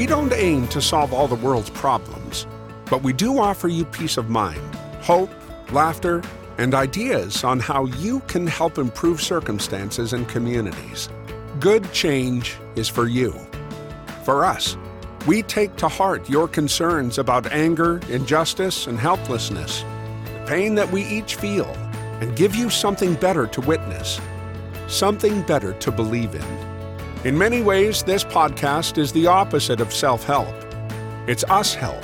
We don't aim to solve all the world's problems, but we do offer you peace of mind, hope, laughter, and ideas on how you can help improve circumstances and communities. Good change is for you. For us, we take to heart your concerns about anger, injustice, and helplessness, the pain that we each feel, and give you something better to witness, something better to believe in. In many ways, this podcast is the opposite of self help. It's us help.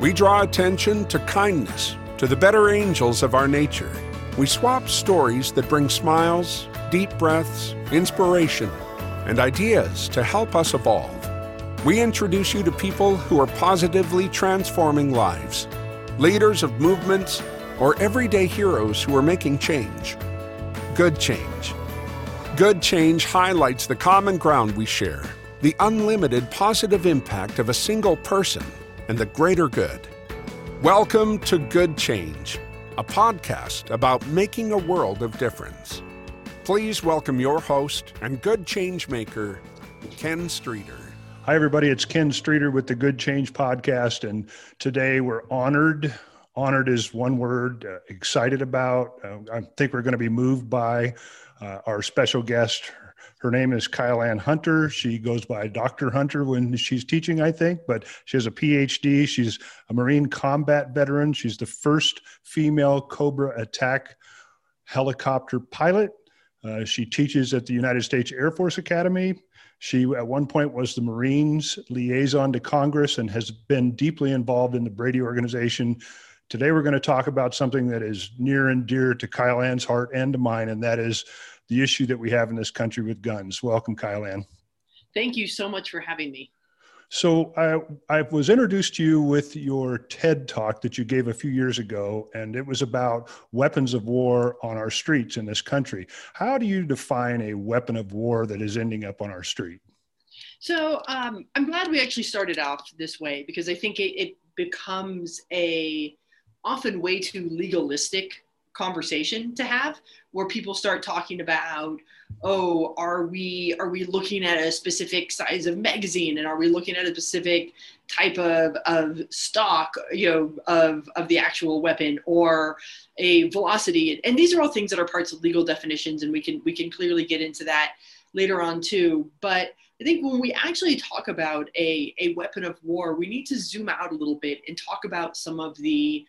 We draw attention to kindness, to the better angels of our nature. We swap stories that bring smiles, deep breaths, inspiration, and ideas to help us evolve. We introduce you to people who are positively transforming lives, leaders of movements, or everyday heroes who are making change. Good change. Good change highlights the common ground we share, the unlimited positive impact of a single person, and the greater good. Welcome to Good Change, a podcast about making a world of difference. Please welcome your host and good change maker, Ken Streeter. Hi, everybody. It's Ken Streeter with the Good Change podcast. And today we're honored. Honored is one word, uh, excited about. Uh, I think we're going to be moved by uh, our special guest, her name is Kyleanne Hunter. She goes by Dr. Hunter when she's teaching, I think, but she has a PhD. She's a Marine combat veteran. She's the first female Cobra attack helicopter pilot. Uh, she teaches at the United States Air Force Academy. She, at one point, was the Marines liaison to Congress and has been deeply involved in the Brady organization. Today, we're going to talk about something that is near and dear to Kyleanne's heart and to mine, and that is the issue that we have in this country with guns. Welcome, Kyleanne. Thank you so much for having me. So I, I was introduced to you with your TED talk that you gave a few years ago, and it was about weapons of war on our streets in this country. How do you define a weapon of war that is ending up on our street? So um, I'm glad we actually started off this way because I think it, it becomes a often way too legalistic conversation to have where people start talking about oh are we are we looking at a specific size of magazine? And are we looking at a specific type of, of stock you know of, of the actual weapon or a velocity? And these are all things that are parts of legal definitions and we can we can clearly get into that later on too. But I think when we actually talk about a, a weapon of war, we need to zoom out a little bit and talk about some of the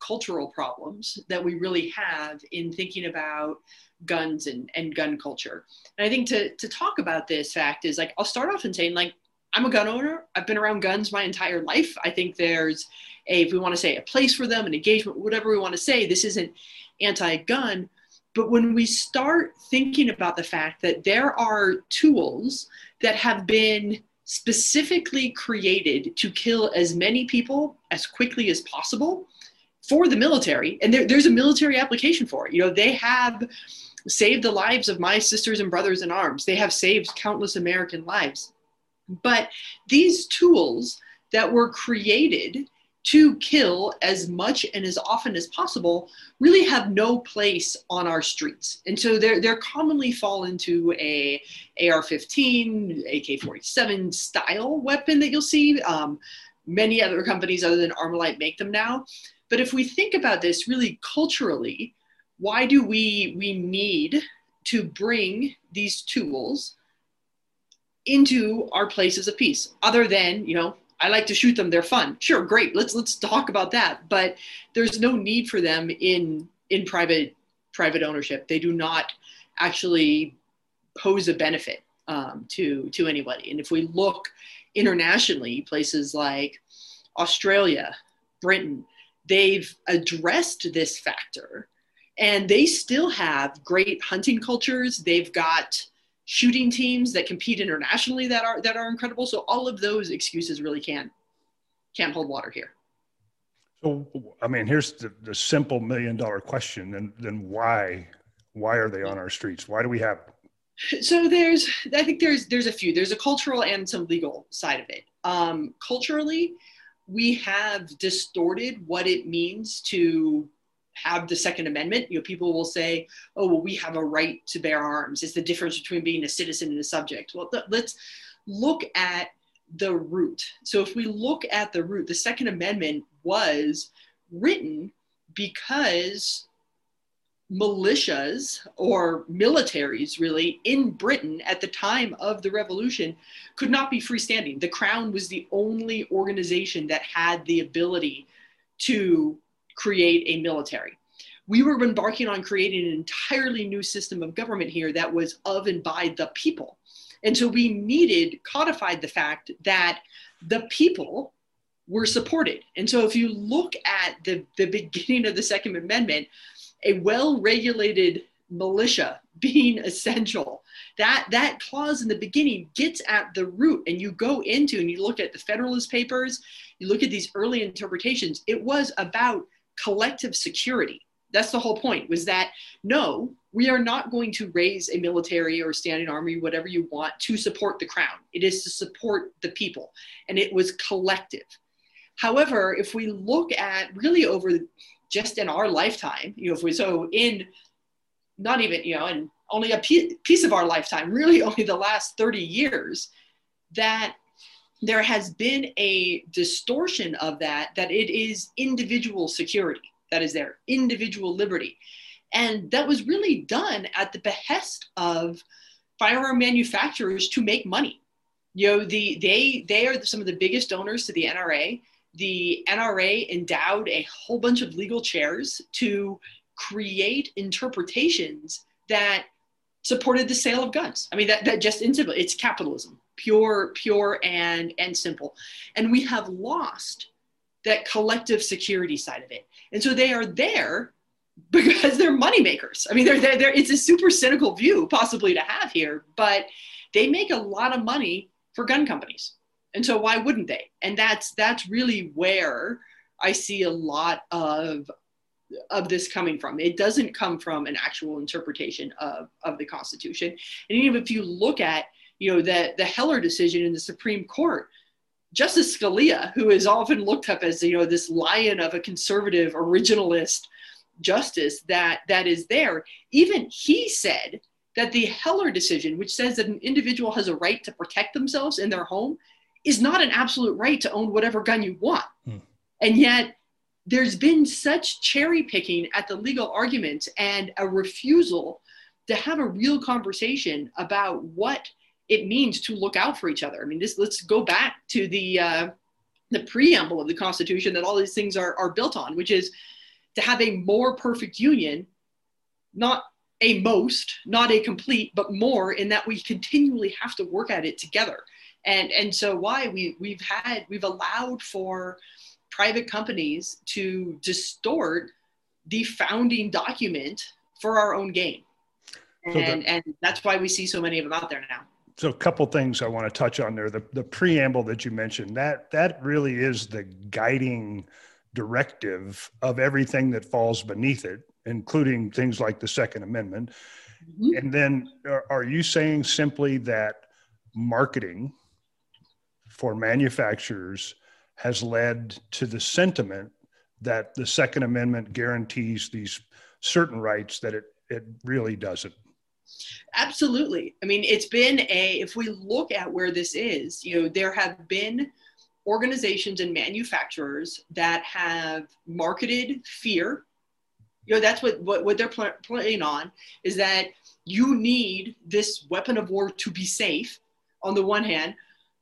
cultural problems that we really have in thinking about guns and, and gun culture. And I think to, to talk about this fact is like, I'll start off in saying like, I'm a gun owner. I've been around guns my entire life. I think there's a, if we want to say a place for them, an engagement, whatever we want to say, this isn't anti-gun. But when we start thinking about the fact that there are tools that have been specifically created to kill as many people as quickly as possible, for the military, and there, there's a military application for it. You know, they have saved the lives of my sisters and brothers in arms. They have saved countless American lives. But these tools that were created to kill as much and as often as possible really have no place on our streets. And so they're, they're commonly fall into a AR-15, AK-47 style weapon that you'll see. Um, many other companies other than Armalite make them now. But if we think about this really culturally, why do we we need to bring these tools into our places of peace other than, you know, I like to shoot them, they're fun. Sure, great. Let's let's talk about that. But there's no need for them in in private private ownership. They do not actually pose a benefit um, to to anybody. And if we look internationally, places like Australia, Britain, they've addressed this factor and they still have great hunting cultures. They've got shooting teams that compete internationally that are that are incredible. So all of those excuses really can't can't hold water here. So i mean here's the, the simple million dollar question then then why why are they on our streets? Why do we have it so there's i think there's there's a few. There's a cultural and some legal side of it. Um, culturally we have distorted what it means to have the Second Amendment. You know, people will say, "Oh, well, we have a right to bear arms." It's the difference between being a citizen and a subject. Well, th- let's look at the root. So if we look at the root, the Second Amendment was written because militias or militaries really in Britain at the time of the revolution could not be freestanding. The crown was the only organization that had the ability to create a military. We were embarking on creating an entirely new system of government here that was of and by the people. And so we needed codified the fact that the people were supported. And so if you look at the, the beginning of the Second Amendment, a well-regulated militia being essential. That that clause in the beginning gets at the root and you go into and you look at the federalist papers you look at these early interpretations it was about collective security. That's the whole point was that no we are not going to raise a military or standing army whatever you want to support the crown. It is to support the people and it was collective. However if we look at really over just in our lifetime, you know, if we so in not even, you know, in only a piece of our lifetime, really only the last 30 years, that there has been a distortion of that, that it is individual security that is there, individual liberty. And that was really done at the behest of firearm manufacturers to make money. You know, the, they, they are some of the biggest donors to the NRA the NRA endowed a whole bunch of legal chairs to create interpretations that supported the sale of guns. I mean, that, that just in simple, it's capitalism, pure, pure and, and simple. And we have lost that collective security side of it. And so they are there because they're moneymakers. I mean, they're, they're, they're, it's a super cynical view possibly to have here, but they make a lot of money for gun companies and so why wouldn't they? And that's that's really where i see a lot of of this coming from. It doesn't come from an actual interpretation of of the constitution. And even if you look at you know the the heller decision in the supreme court justice scalia who is often looked up as you know this lion of a conservative originalist justice that that is there even he said that the heller decision which says that an individual has a right to protect themselves in their home is not an absolute right to own whatever gun you want. Hmm. And yet, there's been such cherry picking at the legal arguments and a refusal to have a real conversation about what it means to look out for each other. I mean, this let's go back to the uh, the preamble of the Constitution that all these things are, are built on, which is to have a more perfect union, not a most, not a complete, but more in that we continually have to work at it together and and so why we we've had we've allowed for private companies to distort the founding document for our own gain. And so the, and that's why we see so many of them out there now. So a couple things i want to touch on there. The, the preamble that you mentioned that that really is the guiding directive of everything that falls beneath it including things like the second amendment. Mm-hmm. and then are you saying simply that marketing for manufacturers has led to the sentiment that the Second Amendment guarantees these certain rights that it, it really doesn't. Absolutely. I mean, it's been a, if we look at where this is, you know, there have been organizations and manufacturers that have marketed fear. You know, that's what, what, what they're pl- playing on is that you need this weapon of war to be safe on the one hand,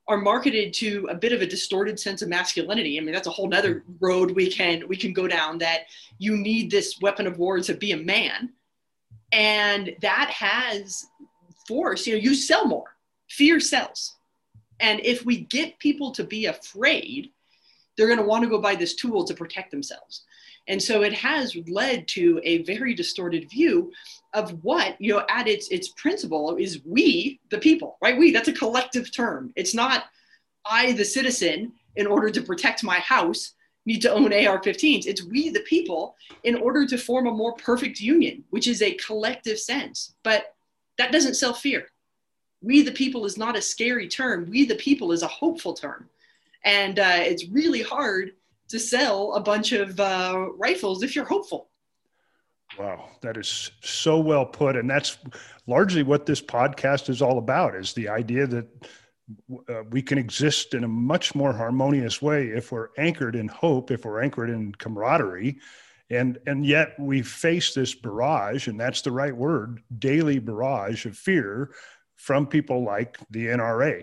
are marketed to a bit of a distorted sense of masculinity. I mean, that's a whole nother road we can we can go down that you need this weapon of war to be a man. And that has force, you know, you sell more. Fear sells. And if we get people to be afraid, they're going to want to go buy this tool to protect themselves. And so it has led to a very distorted view of what, you know, at its its principle is we, the people, right? We, that's a collective term. It's not I, the citizen, in order to protect my house, need to own AR-15s. It's we, the people, in order to form a more perfect union, which is a collective sense. But that doesn't sell fear. We, the people, is not a scary term. We, the people, is a hopeful term. And uh, it's really hard to sell a bunch of uh, rifles if you're hopeful. Wow, that is so well put, and that's largely what this podcast is all about: is the idea that uh, we can exist in a much more harmonious way if we're anchored in hope, if we're anchored in camaraderie. And, and yet we face this barrage, and that's the right word daily barrage of fear from people like the NRA.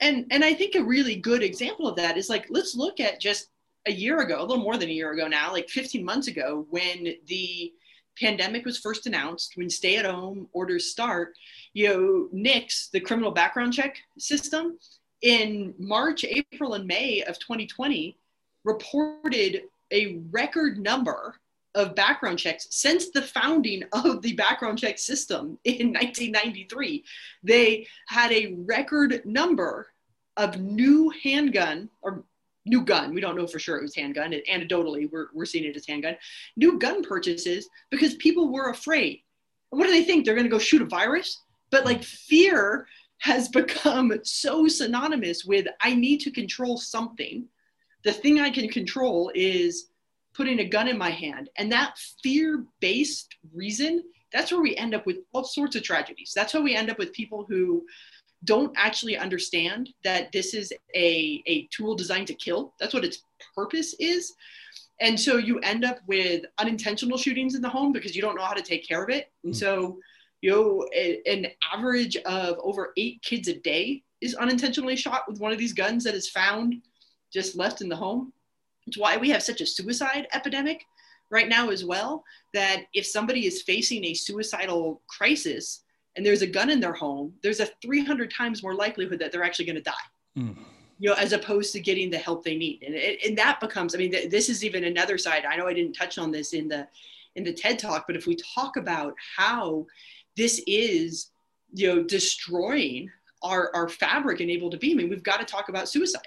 And, and I think a really good example of that is like, let's look at just a year ago, a little more than a year ago now, like 15 months ago, when the pandemic was first announced, when stay at home orders start, you know, NICS, the criminal background check system, in March, April, and May of 2020, reported a record number of background checks since the founding of the background check system in 1993. They had a record number of new handgun or new gun. We don't know for sure it was handgun. Anecdotally, we're, we're seeing it as handgun. New gun purchases because people were afraid. What do they think? They're going to go shoot a virus? But like fear has become so synonymous with I need to control something. The thing I can control is putting a gun in my hand. And that fear based reason, that's where we end up with all sorts of tragedies. That's how we end up with people who don't actually understand that this is a, a tool designed to kill. That's what its purpose is. And so you end up with unintentional shootings in the home because you don't know how to take care of it. And hmm. so, you know, a, an average of over eight kids a day is unintentionally shot with one of these guns that is found just left in the home. It's why we have such a suicide epidemic right now as well. That if somebody is facing a suicidal crisis, and there's a gun in their home, there's a 300 times more likelihood that they're actually going to die. Mm. You know, as opposed to getting the help they need, and it, and that becomes. I mean, th- this is even another side. I know I didn't touch on this in the in the TED talk, but if we talk about how this is, you know, destroying our our fabric and able to be, I mean, we've got to talk about suicide.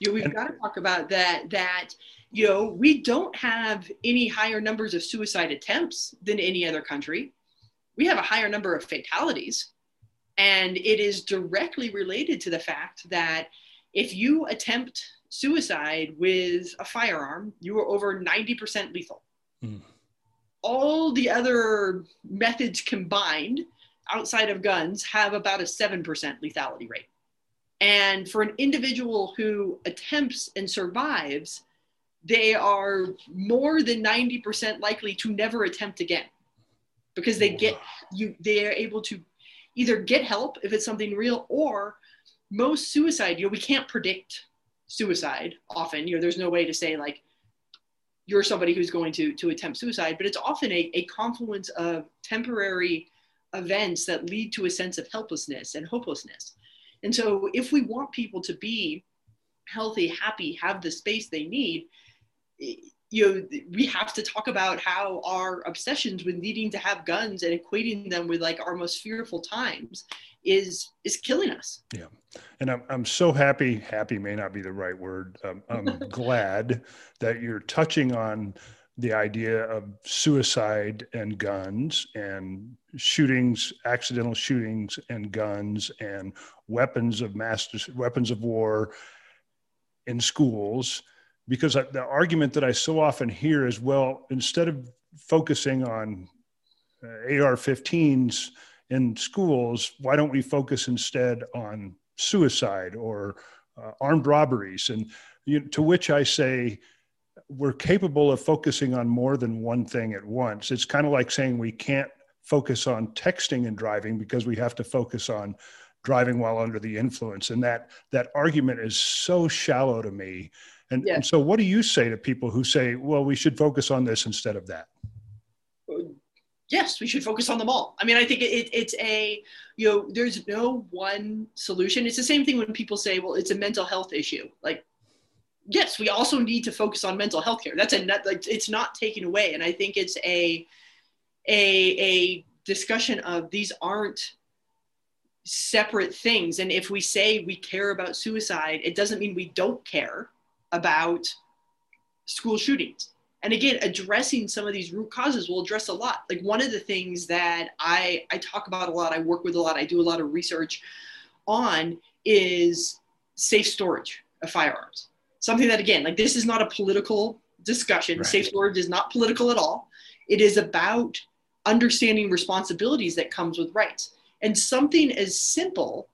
You know, we've got to talk about that. That you know, we don't have any higher numbers of suicide attempts than any other country we have a higher number of fatalities. And it is directly related to the fact that if you attempt suicide with a firearm, you are over 90% lethal. Mm. All the other methods combined outside of guns have about a 7% lethality rate. And for an individual who attempts and survives, they are more than 90% likely to never attempt again. Because they get you they are able to either get help if it's something real or most suicide you know we can't predict suicide often. You know there's no way to say like you're somebody who's going to to attempt suicide but it's often a, a confluence of temporary events that lead to a sense of helplessness and hopelessness and so if we want people to be healthy happy have the space they need you know we have to talk about how our obsessions with needing to have guns and equating them with like our most fearful times is is killing us. Yeah. And i'm, I'm so happy happy may not be the right word um, i'm glad that you're touching on the idea of suicide and guns and shootings accidental shootings and guns and weapons of mass weapons of war in schools because the argument that I so often hear is well, instead of focusing on uh, AR 15s in schools, why don't we focus instead on suicide or uh, armed robberies? And you, to which I say, we're capable of focusing on more than one thing at once. It's kind of like saying we can't focus on texting and driving because we have to focus on driving while under the influence. And that that argument is so shallow to me and, yeah. and so, what do you say to people who say, well, we should focus on this instead of that? Yes, we should focus on them all. I mean, I think it, it's a, you know, there's no one solution. It's the same thing when people say, well, it's a mental health issue. Like, yes, we also need to focus on mental health care. That's a like, it's not taken away. And I think it's a, a, a discussion of these aren't separate things. And if we say we care about suicide, it doesn't mean we don't care about school shootings. And again, addressing some of these root causes will address a lot. Like one of the things that I, I talk about a lot, I work with a lot, I do a lot of research on is safe storage of firearms. Something that, again, like this is not a political discussion. Right. Safe storage is not political at all. It is about understanding responsibilities that comes with rights. And something as simple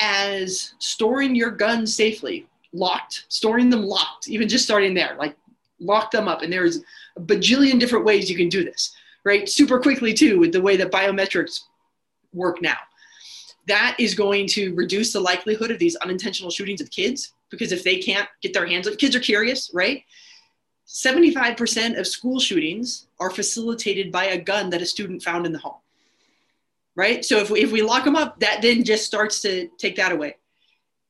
as storing your guns safely, locked, storing them locked, even just starting there, like lock them up. And there's a bajillion different ways you can do this, right? Super quickly, too, with the way that biometrics work now. That is going to reduce the likelihood of these unintentional shootings of kids because if they can't get their hands on kids are curious, right? 75% of school shootings are facilitated by a gun that a student found in the home right? So if we, if we lock them up, that then just starts to take that away.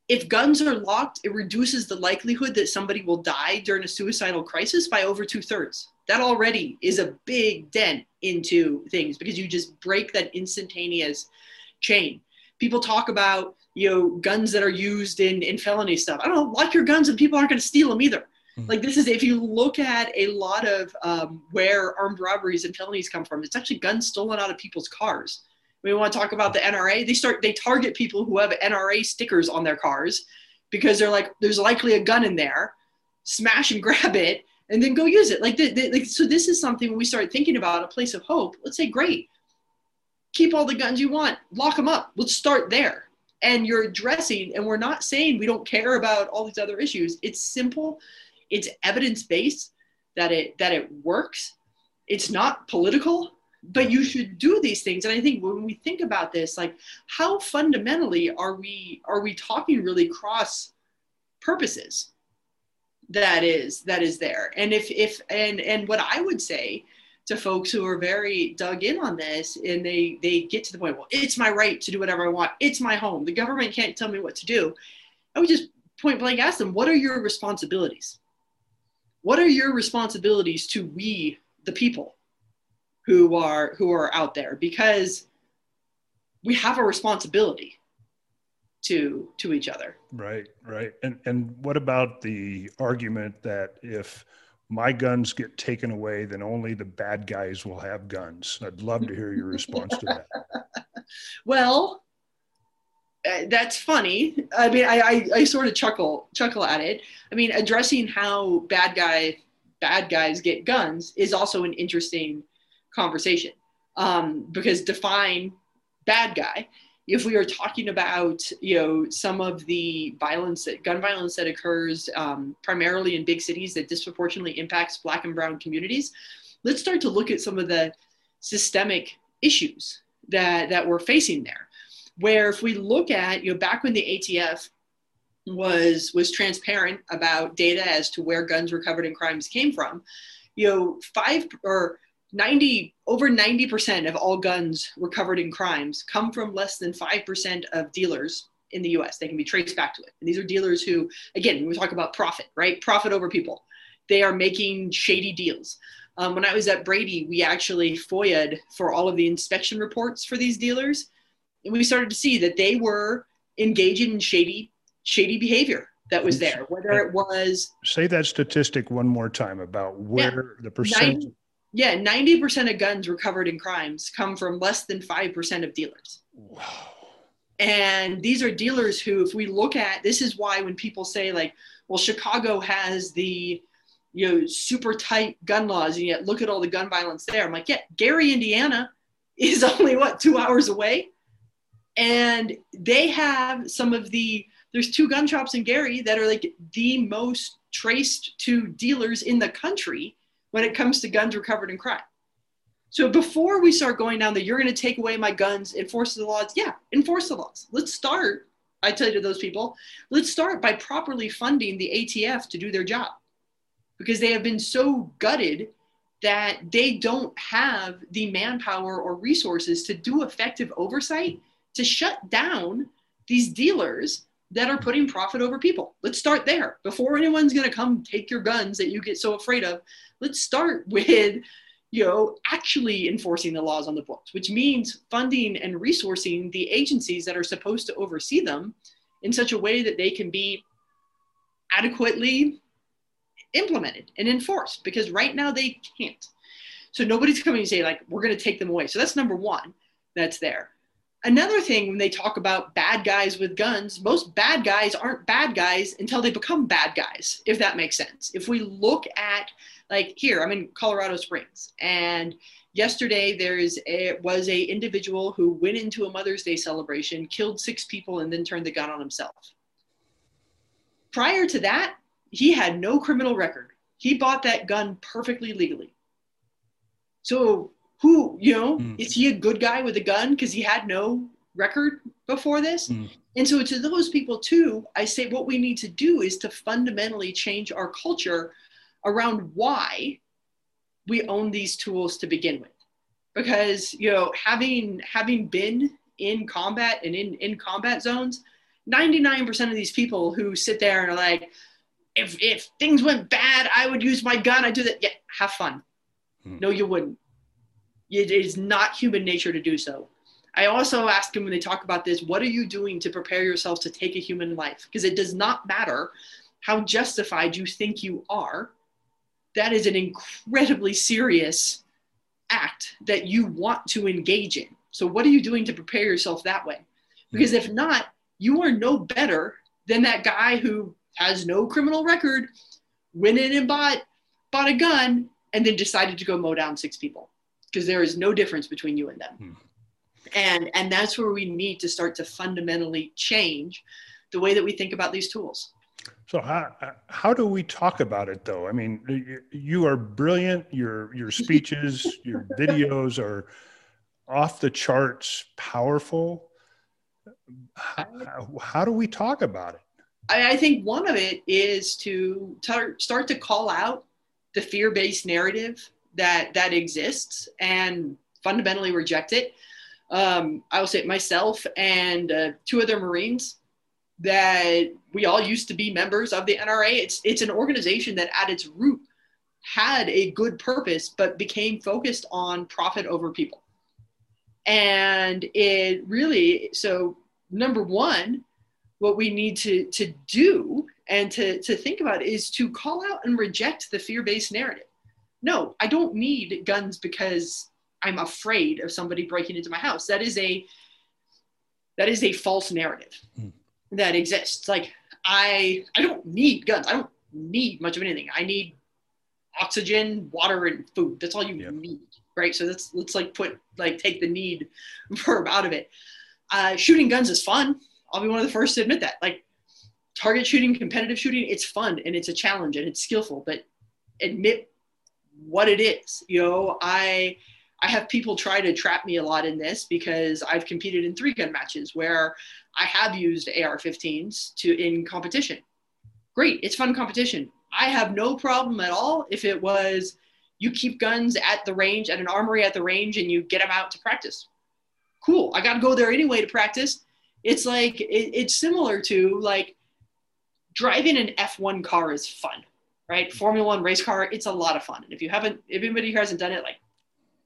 If guns are locked, it reduces the likelihood that somebody will die during a suicidal crisis by over two thirds. That already is a big dent into things because you just break that instantaneous chain. People talk about you know guns that are used in in felony stuff. I don't know, lock your guns and people aren't going to steal them either. Mm-hmm. Like this is if you look at a lot of um, where armed robberies and felonies come from, it's actually guns stolen out of people's cars we want to talk about the NRA. They start they target people who have NRA stickers on their cars because they're like there's likely a gun in there. Smash and grab it and then go use it. Like, the, the, like so this is something when we start thinking about a place of hope. Let's say great. Keep all the guns you want. Lock them up. Let's start there. And you're addressing and we're not saying we don't care about all these other issues. It's simple. It's evidence based that it that it works. It's not political but you should do these things and i think when we think about this like how fundamentally are we are we talking really cross purposes that is that is there and if if and and what i would say to folks who are very dug in on this and they they get to the point well it's my right to do whatever i want. It's my home. The government can't tell me what to do. I would just point blank ask them what are your responsibilities? What are your responsibilities to we the people who are who are out there? Because we have a responsibility to to each other. Right right. And and what about the argument that if my guns get taken away then only the bad guys will have guns. I'd love to hear your response to that. Well uh, that's funny. I mean I, I i sort of chuckle chuckle at it. I mean addressing how bad guy bad guys get guns is also an interesting conversation um, because define bad guy if we are talking about you know some of the violence that gun violence that occurs um, primarily in big cities that disproportionately impacts black and brown communities let's start to look at some of the systemic issues that that we're facing there. Where if we look at you know back when the atf was was transparent about data as to where guns recovered in crimes came from you know five or 90 over 90% of all guns recovered in crimes come from less than 5% of dealers in the US. They can be traced back to it. And these are dealers who, again, we talk about profit, right? Profit over people. They are making shady deals. Um, when I was at Brady, we actually FOIA'd for all of the inspection reports for these dealers. And we started to see that they were engaging in shady, shady behavior that was there, whether it was. Say that statistic one more time about where yeah, the percentage. Yeah, 90% of guns recovered in crimes come from less than 5% of dealers. Wow. And these are dealers who, if we look at this, is why when people say, like, well, Chicago has the you know super tight gun laws, and yet look at all the gun violence there. I'm like, yeah, Gary, Indiana is only what two hours away, and they have some of the there's two gun shops in Gary that are like the most traced to dealers in the country when it comes to guns recovered in crime. So before we start going down that you're going to take away my guns, enforce the laws. Yeah, enforce the laws. Let's start. I tell you to those people, let's start by properly funding the ATF to do their job because they have been so gutted that they don't have the manpower or resources to do effective oversight to shut down these dealers that are putting profit over people. Let's start there. Before anyone's going to come take your guns that you get so afraid of, let's start with you know actually enforcing the laws on the books, which means funding and resourcing the agencies that are supposed to oversee them in such a way that they can be adequately implemented and enforced because right now they can't. So nobody's coming to say like we're going to take them away. So that's number 1 that's there. Another thing when they talk about bad guys with guns, most bad guys aren't bad guys until they become bad guys, if that makes sense. If we look at, like, here, I'm in Colorado Springs, and yesterday there is a, was a individual who went into a Mother's Day celebration, killed six people, and then turned the gun on himself. Prior to that, he had no criminal record. He bought that gun perfectly legally. So who, you know, mm. is he a good guy with a gun because he had no record before this? Mm. And so to those people too, I say what we need to do is to fundamentally change our culture around why we own these tools to begin with because you know having having been in combat and in in combat zones 99% of these people who sit there and are like if if things went bad i would use my gun i do that yeah have fun hmm. no you wouldn't it is not human nature to do so i also ask them when they talk about this what are you doing to prepare yourself to take a human life because it does not matter how justified you think you are that is an incredibly serious act that you want to engage in. So, what are you doing to prepare yourself that way? Because if not, you are no better than that guy who has no criminal record, went in and bought bought a gun, and then decided to go mow down six people. Because there is no difference between you and them. Hmm. And and that's where we need to start to fundamentally change the way that we think about these tools. So how how do we talk about it though? I mean, you are brilliant. Your your speeches, your videos are off the charts, powerful. How, how do we talk about it? I, I think one of it is to tar- start to call out the fear-based narrative that that exists and fundamentally reject it. Um, I will say myself and uh, two other Marines that we all used to be members of the NRA. It's it's an organization that at its root had a good purpose but became focused on profit over people. And it really so number 1 what we need to to do and to to think about is to call out and reject the fear-based narrative. No, I don't need guns because I'm afraid of somebody breaking into my house. That is a that is a false narrative. Mm that exists. Like I I don't need guns. I don't need much of anything. I need oxygen, water, and food. That's all you yep. need, right? So let's let's like put like take the need verb out of it. Uh, shooting guns is fun. I'll be one of the first to admit that. Like target shooting, competitive shooting, it's fun and it's a challenge and it's skillful. But admit what it is. You know, I I have people try to trap me a lot in this because I've competed in three gun matches where I have used AR-15s to in competition. Great, it's fun competition. I have no problem at all if it was you keep guns at the range at an armory at the range and you get them out to practice. Cool. I got to go there anyway to practice. It's like it, it's similar to like driving an F1 car is fun, right? Formula One race car, it's a lot of fun. And if you haven't, if anybody here hasn't done it, like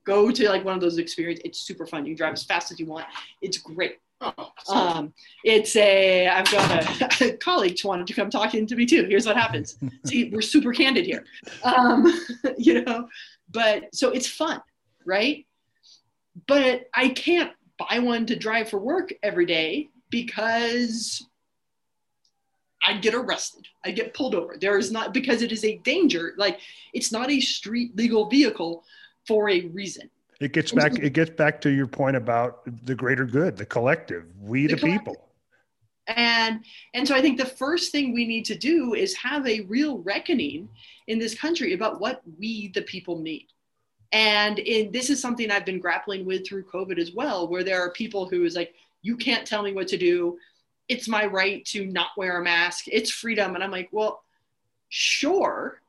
go to like one of those experiences. It's super fun. You drive as fast as you want. It's great. Oh, um, it's a I've got a, a colleague wanted to come talking to me too. Here's what happens. See, we're super candid here. Um, you know, but so it's fun, right? But I can't buy one to drive for work every day because I get arrested. I'd get pulled over. There is not because it is a danger. Like it's not a street legal vehicle for a reason. It gets back. It gets back to your point about the greater good, the collective, we the, the people. And and so I think the first thing we need to do is have a real reckoning in this country about what we the people need. And in, this is something I've been grappling with through COVID as well, where there are people who is like, you can't tell me what to do. It's my right to not wear a mask. It's freedom. And I'm like, well, sure,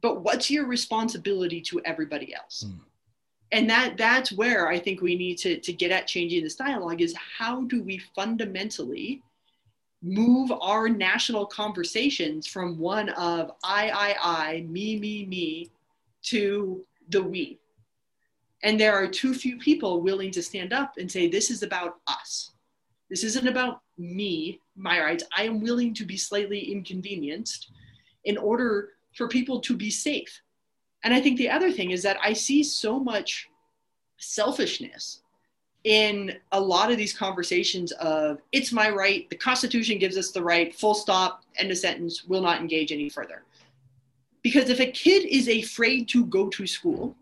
but what's your responsibility to everybody else? Mm and that that's where i think we need to, to get at changing this dialogue is how do we fundamentally move our national conversations from one of i i i me me me to the we and there are too few people willing to stand up and say this is about us this isn't about me my rights. I am willing to be slightly inconvenienced in order for people to be safe. And I think the other thing is that I see so much selfishness in a lot of these conversations of it's my right, the Constitution gives us the right, full stop, end of sentence, will not engage any further. Because if a kid is afraid to go to school,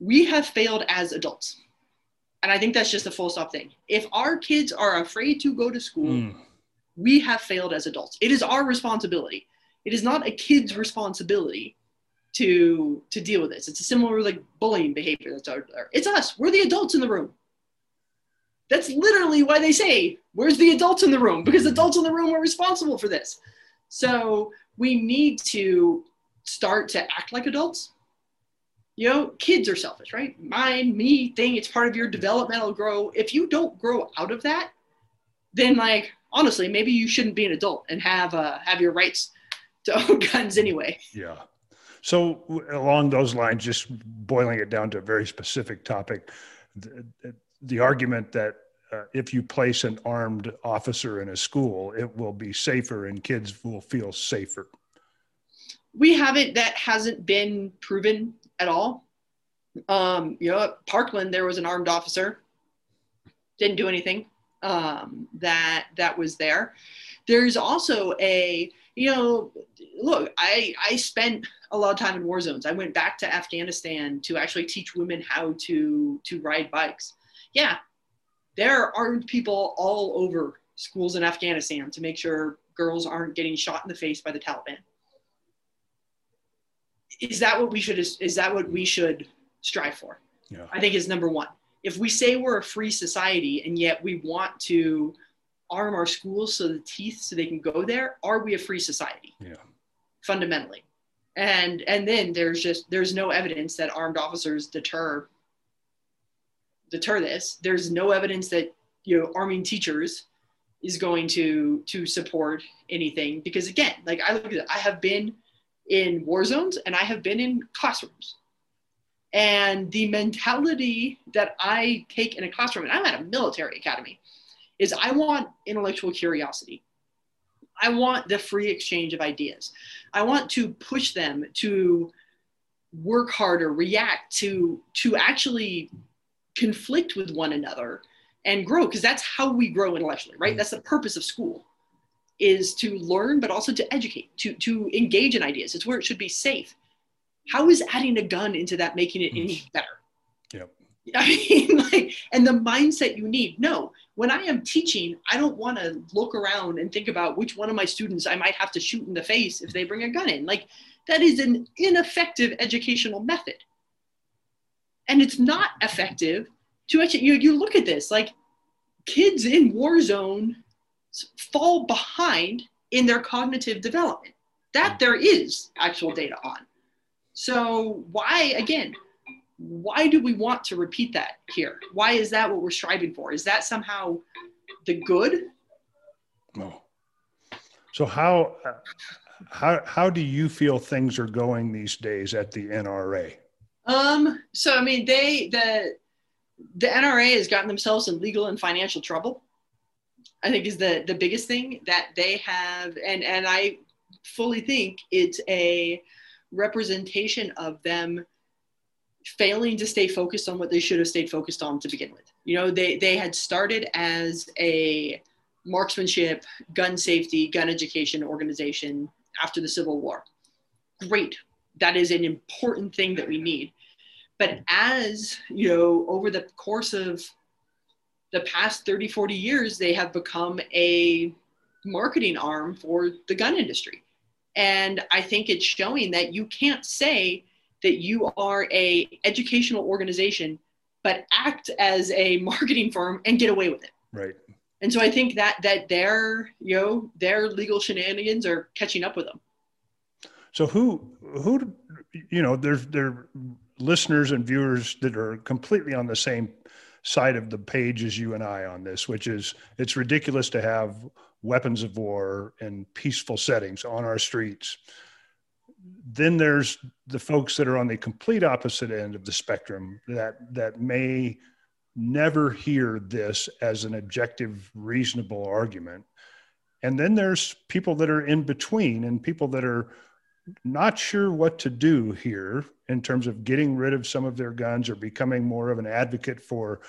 we have failed as adults. And I think that's just a full stop thing. If our kids are afraid to go to school, mm. we have failed as adults. It is our responsibility. It is not a kid's responsibility to to deal with this. It's a similar like bullying behavior that's out there. It's us. We're the adults in the room. That's literally why they say, "Where's the adults in the room?" Because adults in the room are responsible for this. So we need to start to act like adults. You know, kids are selfish, right? Mine, me thing. It's part of your developmental grow. If you don't grow out of that, then like honestly, maybe you shouldn't be an adult and have uh, have your rights to own guns anyway. Yeah. So along those lines, just boiling it down to a very specific topic, the, the argument that uh, if you place an armed officer in a school, it will be safer and kids will feel safer. We haven't, that hasn't been proven at all. Um, you know, Parkland, there was an armed officer, didn't do anything um, that, that was there. There's also a, you know, look, I, I spent a lot of time in war zones. I went back to Afghanistan to actually teach women how to, to ride bikes. Yeah, there are armed people all over schools in Afghanistan to make sure girls aren't getting shot in the face by the Taliban. Is that what we should is that what we should strive for? Yeah. I think is number one. If we say we're a free society and yet we want to arm our schools so the teeth so they can go there, are we a free society? Yeah. Fundamentally. And and then there's just there's no evidence that armed officers deter deter this. There's no evidence that you know arming teachers is going to to support anything because again, like I look at it, I have been in war zones and I have been in classrooms. And the mentality that I take in a classroom, and I'm at a military academy, is I want intellectual curiosity. I want the free exchange of ideas. I want to push them to work harder, react to to actually conflict with one another and grow because that's how we grow intellectually right mm-hmm. that's the purpose of school is to learn but also to educate to to engage in ideas it's where it should be safe how is adding a gun into that making it any mm-hmm. better yep I mean, like, and the mindset you need. No, when I am teaching, I don't want to look around and think about which one of my students I might have to shoot in the face if they bring a gun in. Like, that is an ineffective educational method and it's not effective to actually you, you look at this like kids in war zone fall behind in their cognitive development that there is actual data on. So why again why do we want to repeat that here? Why is that what we're striving for? Is that somehow the good? No. So how how how do you feel things are going these days at the nra um, so I mean, they the the NRA has gotten themselves in legal and financial trouble. I think is the the biggest thing that they have, and and I fully think it's a representation of them failing to stay focused on what they should have stayed focused on to begin with. You know, they they had started as a marksmanship, gun safety, gun education organization after the Civil War. Great. That is an important thing that we need. But as, you know, over the course of the past 30, 40 years, they have become a marketing arm for the gun industry. And I think it's showing that you can't say that you are a educational organization, but act as a marketing firm and get away with it. Right. And so I think that that their you know their legal shenanigans are catching up with them. So who who you know there's there listeners and viewers that are completely on the same side of the page as you and I on this, which is it's ridiculous to have weapons of war in peaceful settings on our streets. Then there's the folks that are on the complete opposite end of the spectrum that that may never hear this as an objective, reasonable argument. And then there's people that are in between and people that are not sure what to do here in terms of getting rid of some of their guns or becoming more of an advocate for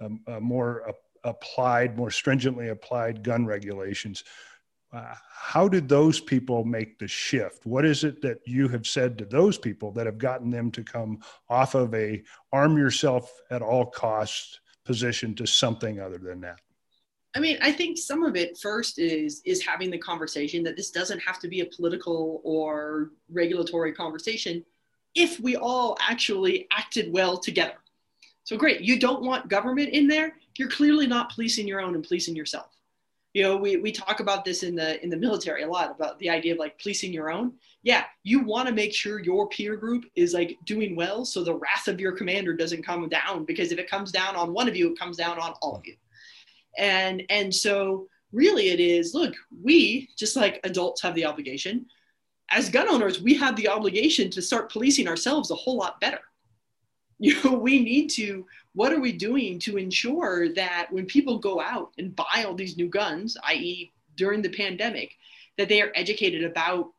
um, more applied, more stringently applied gun regulations. Uh, how did those people make the shift? What is it that you have said to those people that have gotten them to come off of a arm yourself at all costs position to something other than that? I mean, I think some of it first is is having the conversation that this doesn't have to be a political or regulatory conversation if we all actually acted well together. So great, you don't want government in there, you're clearly not policing your own and policing yourself. You know, we, we talk about this in the in the military a lot about the idea of like policing your own. Yeah, you want to make sure your peer group is like doing well so the wrath of your commander doesn't come down because if it comes down on one of you, it comes down on all of you and and so really it is look we just like adults have the obligation as gun owners we have the obligation to start policing ourselves a whole lot better. You know we need to what are we doing to ensure that when people go out and buy all these new guns i.e during the pandemic that they are educated about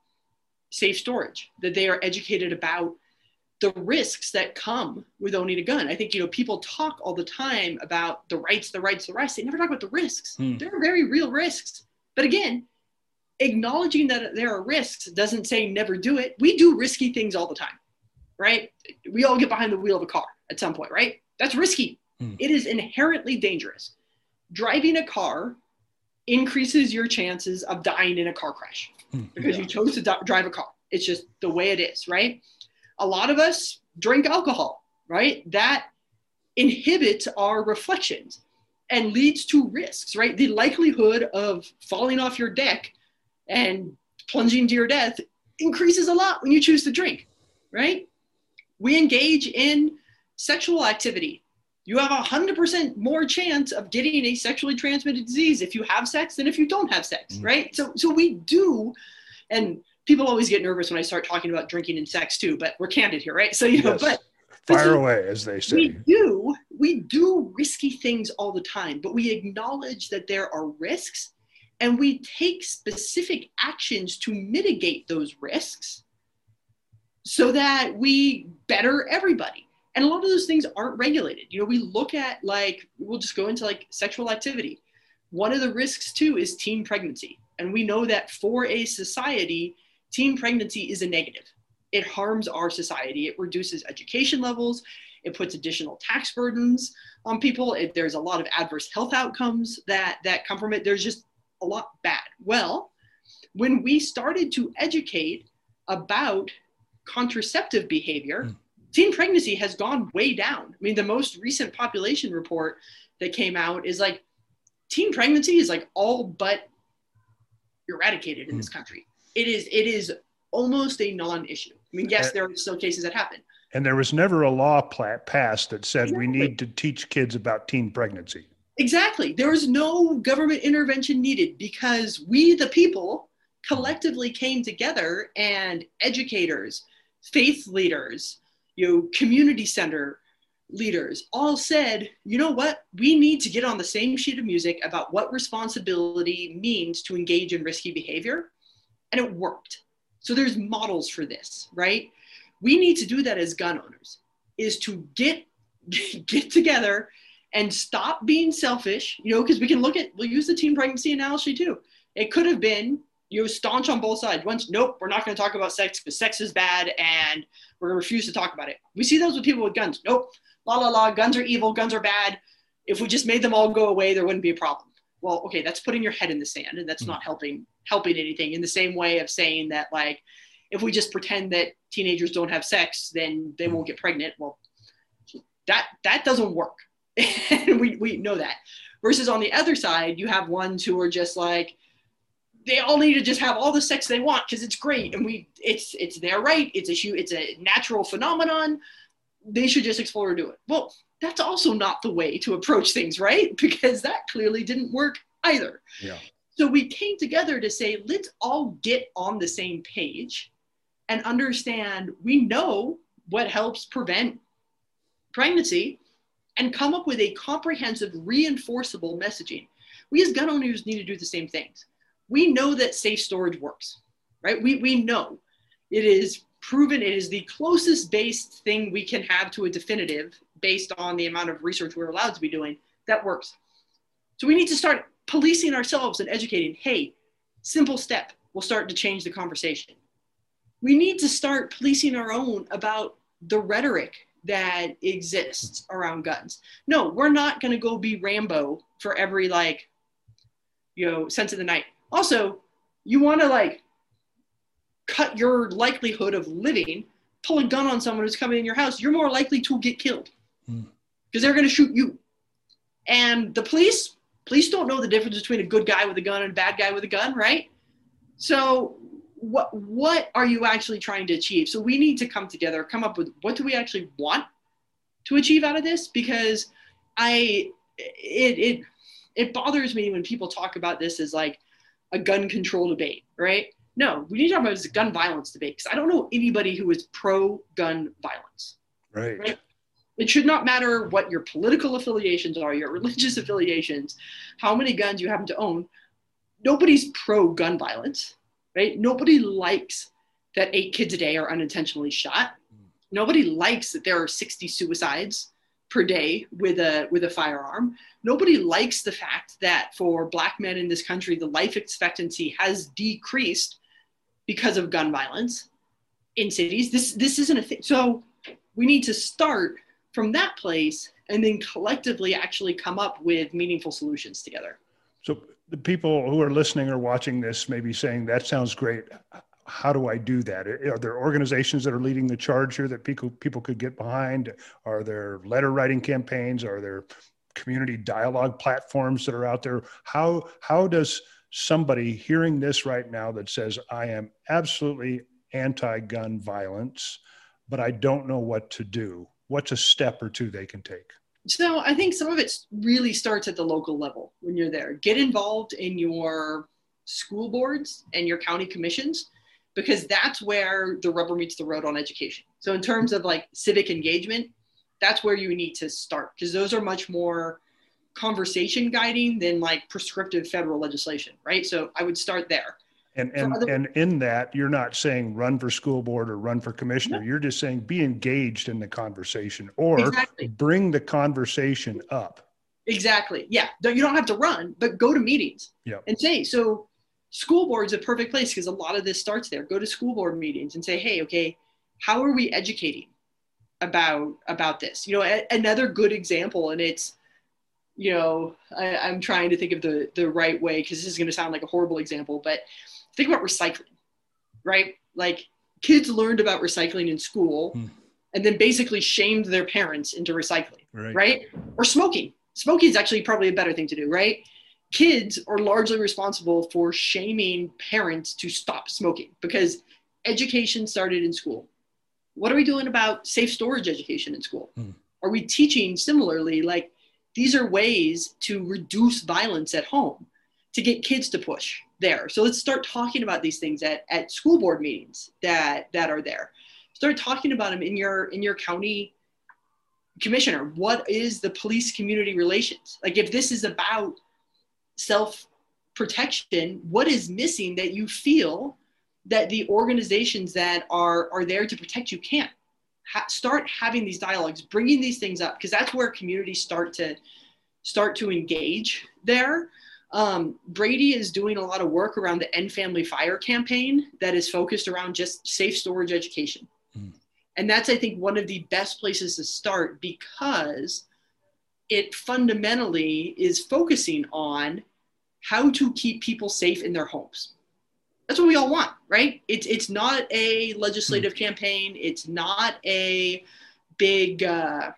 safe storage that they are educated about the risks that come with owning a gun. I think, you know, people talk all the time about the rights, the rights, the rights. They never talk about the risks. Hmm. There are very real risks. But again, acknowledging that there are risks doesn't say never do it. We do risky things all the time, right? We all get behind the wheel of a car at some point, right? That's risky. Hmm. It is inherently dangerous. Driving a car increases your chances of dying in a car crash hmm. because yeah. you chose to drive a car. It's just the way it is, right? A lot of us drink alcohol, right? That inhibits our reflections and leads to risks, right? The likelihood of falling off your deck and plunging to your death increases a lot when you choose to drink, right? We engage in sexual activity. You have a 100% more chance of getting a sexually transmitted disease if you have sex than if you don't have sex, mm-hmm. right? So, so we do, and people always get nervous when I start talking about drinking and sex too, but we're candid here, right? So you know, yes. but fire away, as they say. We do we do risky things all the time, but we acknowledge that there are risks, and we take specific actions to mitigate those risks, so that we better everybody. And a lot of those things aren't regulated. You know, we look at like we'll just go into like sexual activity. One of the risks too is teen pregnancy. And we know that for a society, teen pregnancy is a negative. It harms our society. It reduces education levels. It puts additional tax burdens on people. It, there's a lot of adverse health outcomes that, that come from it. There's just a lot bad. Well, when we started to educate about contraceptive behavior, mm. teen pregnancy has gone way down. I mean, the most recent population report that came out is like teen pregnancy is like all but eradicated in mm. this country it is it is almost a non-issue. I mean, yes, there are still cases that happen. And there was never a law passed that said exactly. we need to teach kids about teen pregnancy. Exactly. There was no government intervention needed because we, the people, collectively came together and educators, faith leaders, you know, community center leaders all said, you know what? We need to get on the same sheet of music about what responsibility means to engage in risky behavior and it worked. So there's models for this, right? We need to do that as gun owners is to get get together and stop being selfish, you know, because we can look at we'll use the teen pregnancy analogy too. It could have been you know staunch on both sides. Once, nope, we're not going to talk about sex because sex is bad and we're going to refuse to talk about it. We see those with people with guns. Nope, la la la, guns are evil, guns are bad. If we just made them all go away, there wouldn't be a problem. Well, okay, that's putting your head in the sand and that's mm-hmm. not helping helping anything in the same way of saying that like if we just pretend that teenagers don't have sex then they won't get pregnant. Well that that doesn't work. And we, we know that. Versus on the other side you have ones who are just like they all need to just have all the sex they want because it's great. And we it's it's their right. It's a it's a natural phenomenon. They should just explore and do it. Well that's also not the way to approach things right? Because that clearly didn't work either. Yeah so we came together to say, let's all get on the same page and understand we know what helps prevent pregnancy and come up with a comprehensive, reinforceable messaging. We as gun owners need to do the same things. We know that safe storage works, right? We, we know it is proven, it is the closest based thing we can have to a definitive based on the amount of research we're allowed to be doing that works. So we need to start policing ourselves and educating hey simple step will start to change the conversation. We need to start policing our own about the rhetoric that exists around guns. No, we're not going to go be Rambo for every like, you know, sense of the night. Also, you want to like cut your likelihood of living, pull a gun on someone who's coming in your house, you're more likely to get killed because mm. they're going to shoot you. And the police, police don't know the difference between a good guy with a gun and a bad guy with a gun, right? So what what are you actually trying to achieve? So we need to come together, come up with what do we actually want to achieve out of this? Because I it it it bothers me when people talk about this as like a gun control debate, right? No, we need to talk about it as a gun violence debate because I don't know anybody who is pro gun violence. Right. right. It should not matter what your political affiliations are, your religious affiliations, how many guns you happen to own. Nobody's pro gun violence right? Nobody likes that eight kids a day are unintentionally shot. Nobody likes that there are 60 suicides per day with a with a firearm. Nobody likes the fact that for black men in this country the life expectancy has decreased because of gun violence in cities. This this isn't a thing. So we need to start from that place and then collectively actually come up with meaningful solutions together. So the people who are listening or watching this may be saying, that sounds great. How do I do that? Are there organizations that are leading the charge here that people, people could get behind? Are there letter writing campaigns? Are there community dialogue platforms that are out there? How, how does somebody hearing this right now that says, I am absolutely anti gun violence, but I don't know what to do? What's a step or two they can take? So I think some of it really starts at the local level when you're there. Get involved in your school boards and your county commissions because that's where the rubber meets the road on education. So in terms of like civic engagement, that's where you need to start because those are much more conversation guiding than like prescriptive federal legislation, right? So I would start there. And and, other- and in that, you're not saying run for school board or run for commissioner. No. You're just saying be engaged in the conversation or exactly. bring the conversation up. Exactly. Yeah. You don't have to run, but go to meetings yep. and say, so school board's a perfect place because a lot of this starts there. Go to school board meetings and say, hey, okay, how are we educating about about this? You know, a- another good example, and it's you know, I, am trying to think of the the right way because this is going to sound like a horrible example, but think about recycling, right? Like kids learned about recycling in school hmm. and then basically shamed their parents into recycling, right? right? Or smoking. Smoking is actually probably a better thing to do, right? Kids are largely responsible for shaming parents to stop smoking because education started in school. What are we doing about safe storage education in school? Hmm. Are we teaching similarly like these are ways to reduce violence at home to get kids to push there. So let's start talking about these things at, at school board meetings that that are there. Start talking about them in your in your county commissioner. What is the police community relations? Like if this is about self protection, what is missing that you feel that the organizations that are are there to protect you can't? Ha- start having these dialogues, bringing these things up because that's where communities start to start to engage there um, Brady is doing a lot of work around the End Family Fire campaign that is focused around just safe storage education. Mm. And that's, I think, one of the best places to start because it fundamentally is focusing on how to keep people safe in their homes. That's what we all want, right? It's, it's not a legislative mm. campaign. It's not a big, uh,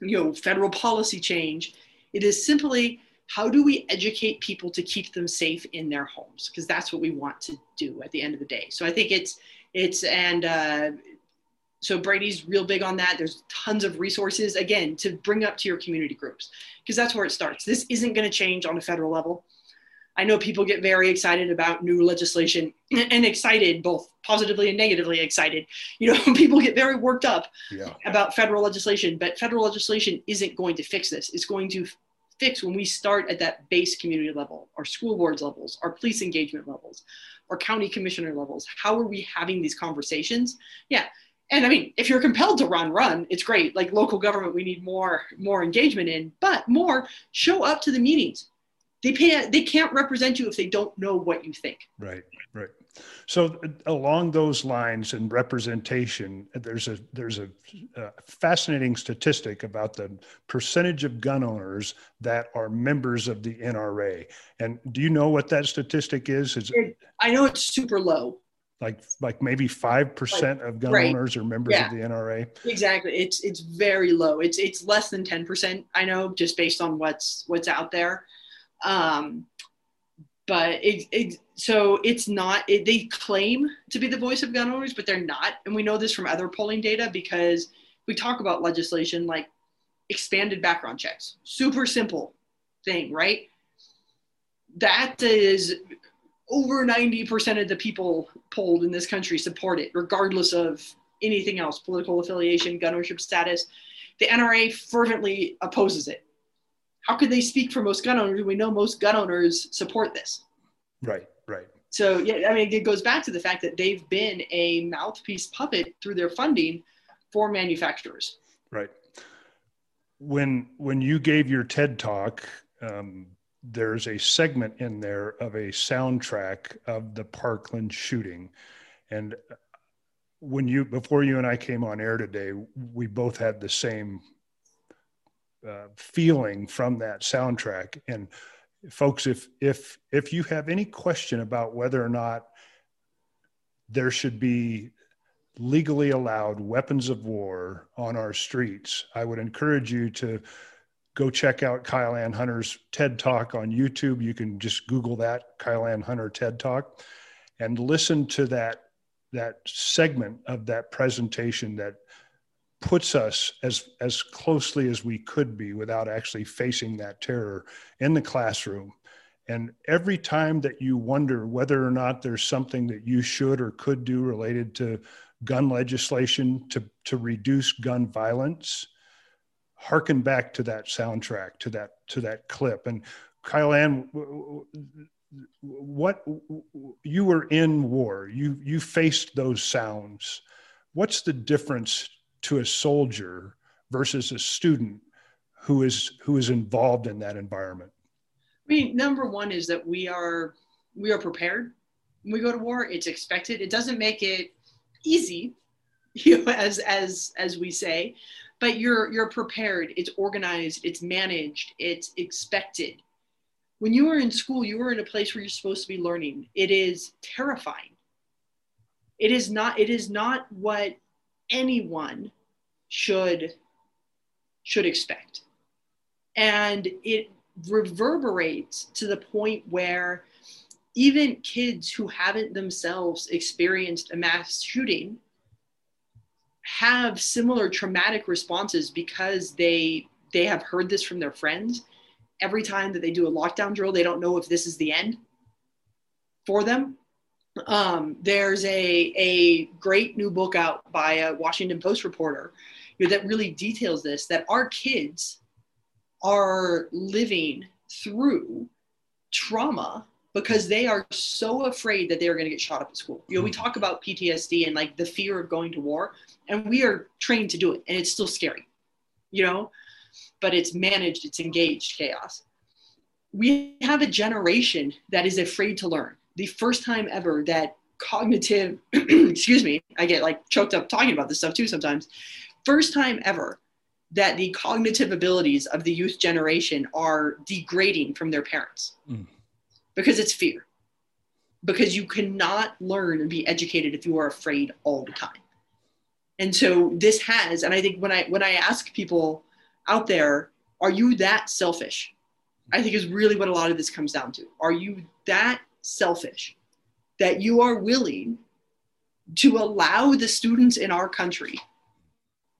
you know, federal policy change. It is simply how do we educate people to keep them safe in their homes? Because that's what we want to do at the end of the day. So i think it's it's and uh, so brady's real big on that. There's tons of resources again to bring up to your community groups because that's where it starts. This isn't going to change on a federal level. I know people get very excited about new legislation and excited both positively and negatively excited. You know people get very worked up yeah. about federal legislation but federal legislation isn't going to fix this. It's going to fix when we start at that base community level, our school boards levels, our police engagement levels, our county commissioner levels. How are we having these conversations? Yeah. And I mean, if you're compelled to run, run, it's great. Like local government, we need more, more engagement in, but more show up to the meetings. they pay they can't represent you if they don't know what you think right right so along those lines and representation there's a there's a, a, fascinating statistic about the percentage of gun owners that are members of the nra and do you know what that statistic is, is it, i know it's super low like like maybe five percent of gun right. owners are members yeah. of the NRA. Exactly, it's it's very low. It's it's less than ten percent. I know just based on what's what's out there. Um, but it, it so it's not. It, they claim to be the voice of gun owners, but they're not, and we know this from other polling data because we talk about legislation like expanded background checks. Super simple thing, right? That is over 90% of the people polled in this country support it, regardless of anything else political affiliation, gun ownership status. The NRA fervently opposes it. How could they speak for most gun owners? We know most gun owners support this. Right, right. So, yeah, I mean, it goes back to the fact that they've been a mouthpiece puppet through their funding for manufacturers. Right. When when you gave your TED talk, um, there's a segment in there of a soundtrack of the Parkland shooting. And when you, before you and I came on air today, we both had the same uh, feeling from that soundtrack. And folks, if, if, if you have any question about whether or not there should be legally allowed weapons of war on our streets, I would encourage you to go check out Kyleanne Hunter's TED Talk on YouTube. You can just Google that Kyleanne Hunter TED Talk and listen to that that segment of that presentation that puts us as as closely as we could be without actually facing that terror in the classroom. And every time that you wonder whether or not there's something that you should or could do related to gun legislation to, to reduce gun violence, harken back to that soundtrack, to that to that clip. And Kyleanne, what you were in war, you you faced those sounds. What's the difference to a soldier versus a student who is who is involved in that environment? I mean, number one is that we are we are prepared when we go to war. It's expected. It doesn't make it easy, you know, as as as we say, but you're you're prepared it's organized it's managed it's expected when you are in school you are in a place where you're supposed to be learning it is terrifying it is not it is not what anyone should should expect. And it reverberates to the point where even kids who haven't themselves experienced a mass shooting have similar traumatic responses because they they have heard this from their friends. Every time that they do a lockdown drill they don't know if this is the end for them um, there's a, a great new book out by a washington post reporter that really details this that our kids are living through trauma because they are so afraid that they are going to get shot up at school. You know, we hmm. talk about PTSD and like the fear of going to war, and we are trained to do it, and it's still scary, you know, but it's managed, it's engaged chaos. We have a generation that is afraid to learn. The first time ever that cognitive, excuse me, I get like choked up talking about this stuff too sometimes. First time ever that the cognitive abilities of the youth generation are degrading from their parents. Mm because it's fear. Because you cannot learn and be educated if you are afraid all the time. And so this has, and I think when I when I ask people out there, are you that selfish? I think is really what a lot of this comes down to. Are you that selfish that you are willing to allow the students in our country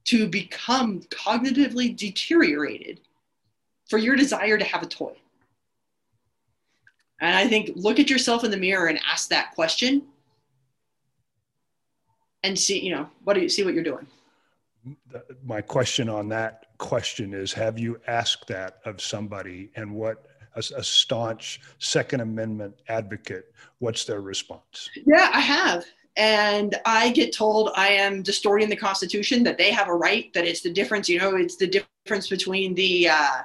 to become cognitively deteriorated for your desire to have a toy? And I think look at yourself in the mirror and ask that question and see, you know, what do you see what you're doing? My question on that question is have you asked that of somebody and what a, a staunch Second Amendment advocate, what's their response? Yeah, I have. And I get told I am distorting the Constitution, that they have a right, that it's the difference, you know, it's the difference between the, uh,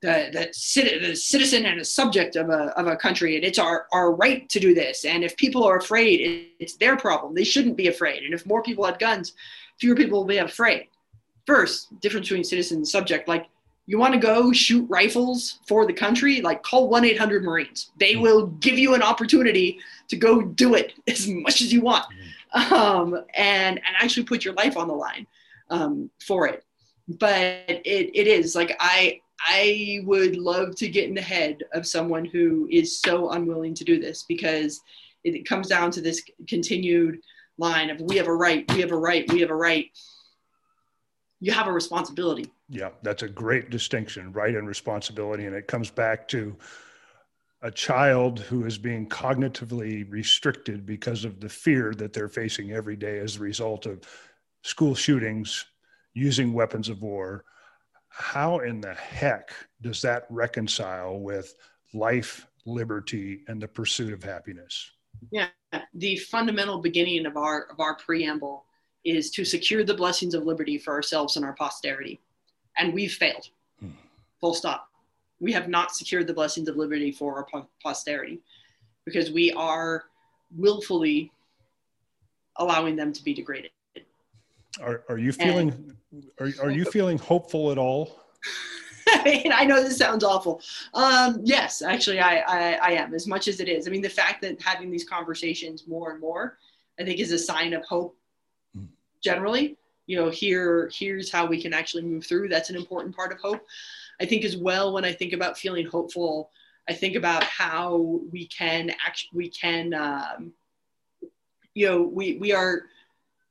the, the, the citizen and a subject of a, of a country. And it's our, our right to do this. And if people are afraid it's their problem. They shouldn't be afraid. And if more people had guns fewer people will be afraid. First difference between citizen and subject. Like you want to go shoot rifles for the country like call 1-800 marines they hmm. will give you an opportunity to go do it as much as you want hmm. um, and and actually put your life on the line um, for it but it, it is like i I would love to get in the head of someone who is so unwilling to do this because it comes down to this continued line of we have a right, we have a right, we have a right. You have a responsibility. Yeah, that's a great distinction, right and responsibility. And it comes back to a child who is being cognitively restricted because of the fear that they're facing every day as a result of school shootings, using weapons of war, how in the heck does that reconcile with life, liberty, and the pursuit of happiness? Yeah, the fundamental beginning of our of our preamble is to secure the blessings of liberty for ourselves and our posterity, and we've failed. Hmm. Full stop. We have not secured the blessings of liberty for our posterity because we are willfully allowing them to be degraded. Are, are you feeling are, are you feeling hopeful at all? I mean, I know this sounds awful. Um, yes, actually, I, I, I am as much as it is. I mean, the fact that having these conversations more and more, I think, is a sign of hope. Hmm. Generally, you know, here here's how we can actually move through. That's an important part of hope. I think as well. When I think about feeling hopeful, I think about how we can actually we can, um, you know, we we are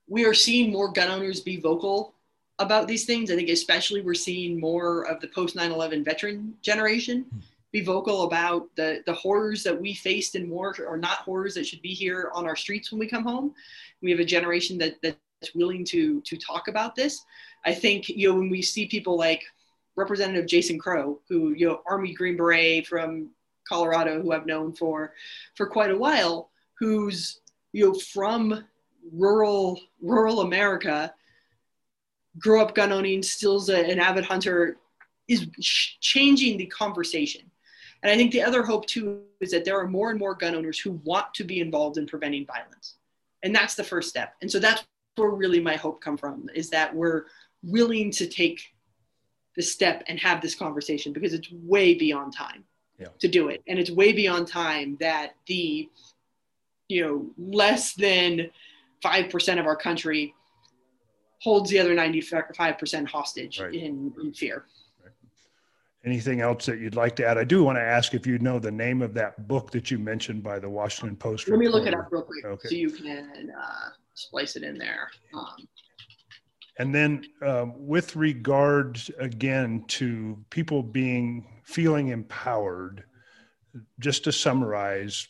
we are seeing more gun owners be vocal about these things. I think especially we're seeing more of the post 9/11 veteran generation be vocal about the the horrors that we faced in war or not horrors that should be here on our streets when we come home. We have a generation that that's willing to to talk about this. I think you know when we see people like Representative Jason Crow, who you know Army Green Beret from Colorado, who I've known for for quite a while, who's you know from rural rural America, grew up gun owning, still's a, an avid hunter, is changing the conversation. And I think the other hope too is that there are more and more gun owners who want to be involved in preventing violence. And that's the first step. And so that's where really my hope come from is that we're willing to take the step and have this conversation because it's way beyond time yeah. to do it. And it's way beyond time that the, you know, less than 5% of our country holds the other 95% hostage right. in, in fear. Anything else that you'd like to add? I do want to ask if you know the name of that book that you mentioned by the Washington Post. Let me look it up real quick okay. so you can uh, splice it in there. Um, and then, um, with regard again to people being feeling empowered, just to summarize,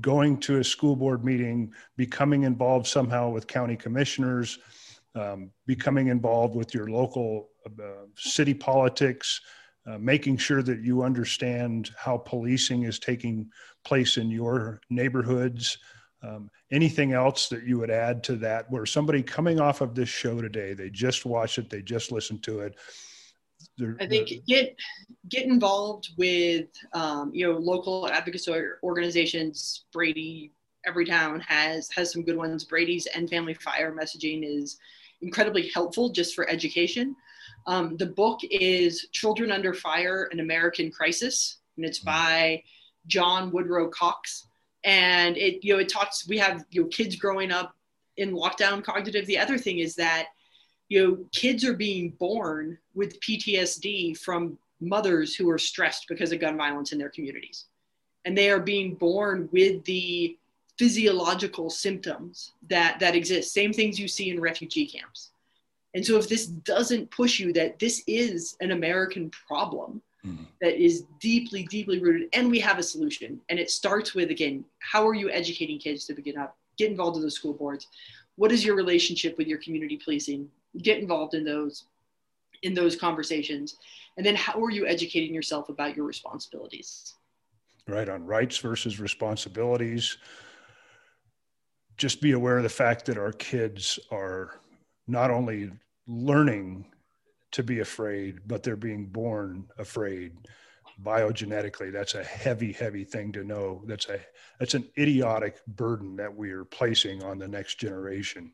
going to a school board meeting, becoming involved somehow with county commissioners, um, becoming involved with your local uh, city politics, uh, making sure that you understand how policing is taking place in your neighborhoods. Um, anything else that you would add to that where somebody coming off of this show today, they just watched it, they just listened to it, I think get get involved with um, you know local advocacy organizations. Brady, Everytown has has some good ones. Brady's End Family Fire messaging is incredibly helpful just for education. Um, the book is Children Under Fire: An American Crisis, and it's by John Woodrow Cox. And it you know it talks. We have you know kids growing up in lockdown cognitive. The other thing is that you know, kids are being born with PTSD from mothers who are stressed because of gun violence in their communities. And they are being born with the physiological symptoms that, that exist, same things you see in refugee camps. And so, if this doesn't push you that this is an American problem mm-hmm. that is deeply, deeply rooted, and we have a solution, and it starts with again, how are you educating kids to begin up? Get involved in the school boards. What is your relationship with your community policing? get involved in those in those conversations and then how are you educating yourself about your responsibilities right on rights versus responsibilities just be aware of the fact that our kids are not only learning to be afraid, but they're being born afraid biogenetically. That's a heavy, heavy thing to know. That's a that's an idiotic burden that we are placing on the next generation.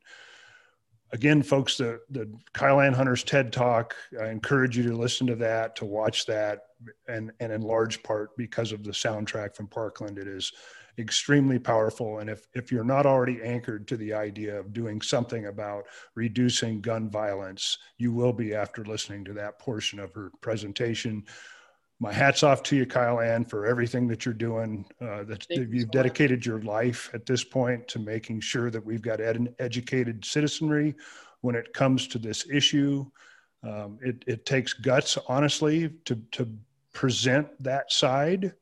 Again, folks, the the Kyleanne Hunter's TED Talk. I encourage you to listen to that, to watch that, and and in large part because of the soundtrack from Parkland, it is extremely powerful. And if, if you're not already anchored to the idea of doing something about reducing gun violence, you will be after listening to that portion of her presentation. My hat's off to you, Kyleanne, for everything that you're doing. Uh, that you've so dedicated much. your life at this point to making sure that we've got ed- educated citizenry when it comes to this issue. Um, it, it takes guts, honestly, to, to present that side.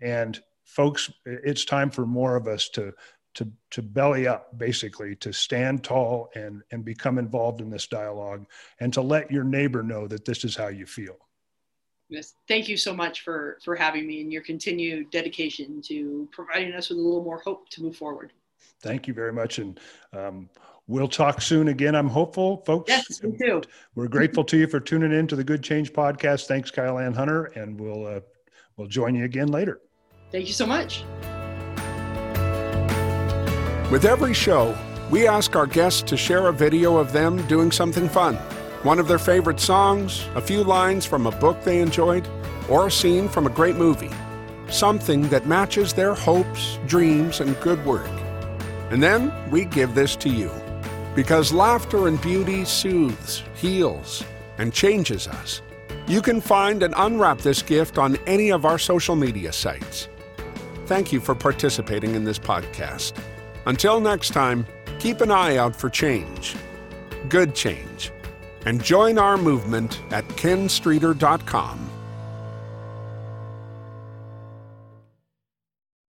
And folks, it's time for more of us to to to belly up, basically, to stand tall and and become involved in this dialogue, and to let your neighbor know that this is how you feel. Yes, thank you so much for for having me and your continued dedication to providing us with a little more hope to move forward. Thank you very much, and um, we'll talk soon again. I'm hopeful, folks. Yes, me too. We're grateful to you for tuning in to the Good Change podcast. Thanks, Kyleanne Hunter, and we'll uh, we'll join you again later. Thank you so much. With every show, we ask our guests to share a video of them doing something fun. One of their favorite songs, a few lines from a book they enjoyed, or a scene from a great movie. Something that matches their hopes, dreams, and good work. And then we give this to you. Because laughter and beauty soothes, heals, and changes us. You can find and unwrap this gift on any of our social media sites. Thank you for participating in this podcast. Until next time, keep an eye out for change, good change, and join our movement at kenstreeter.com.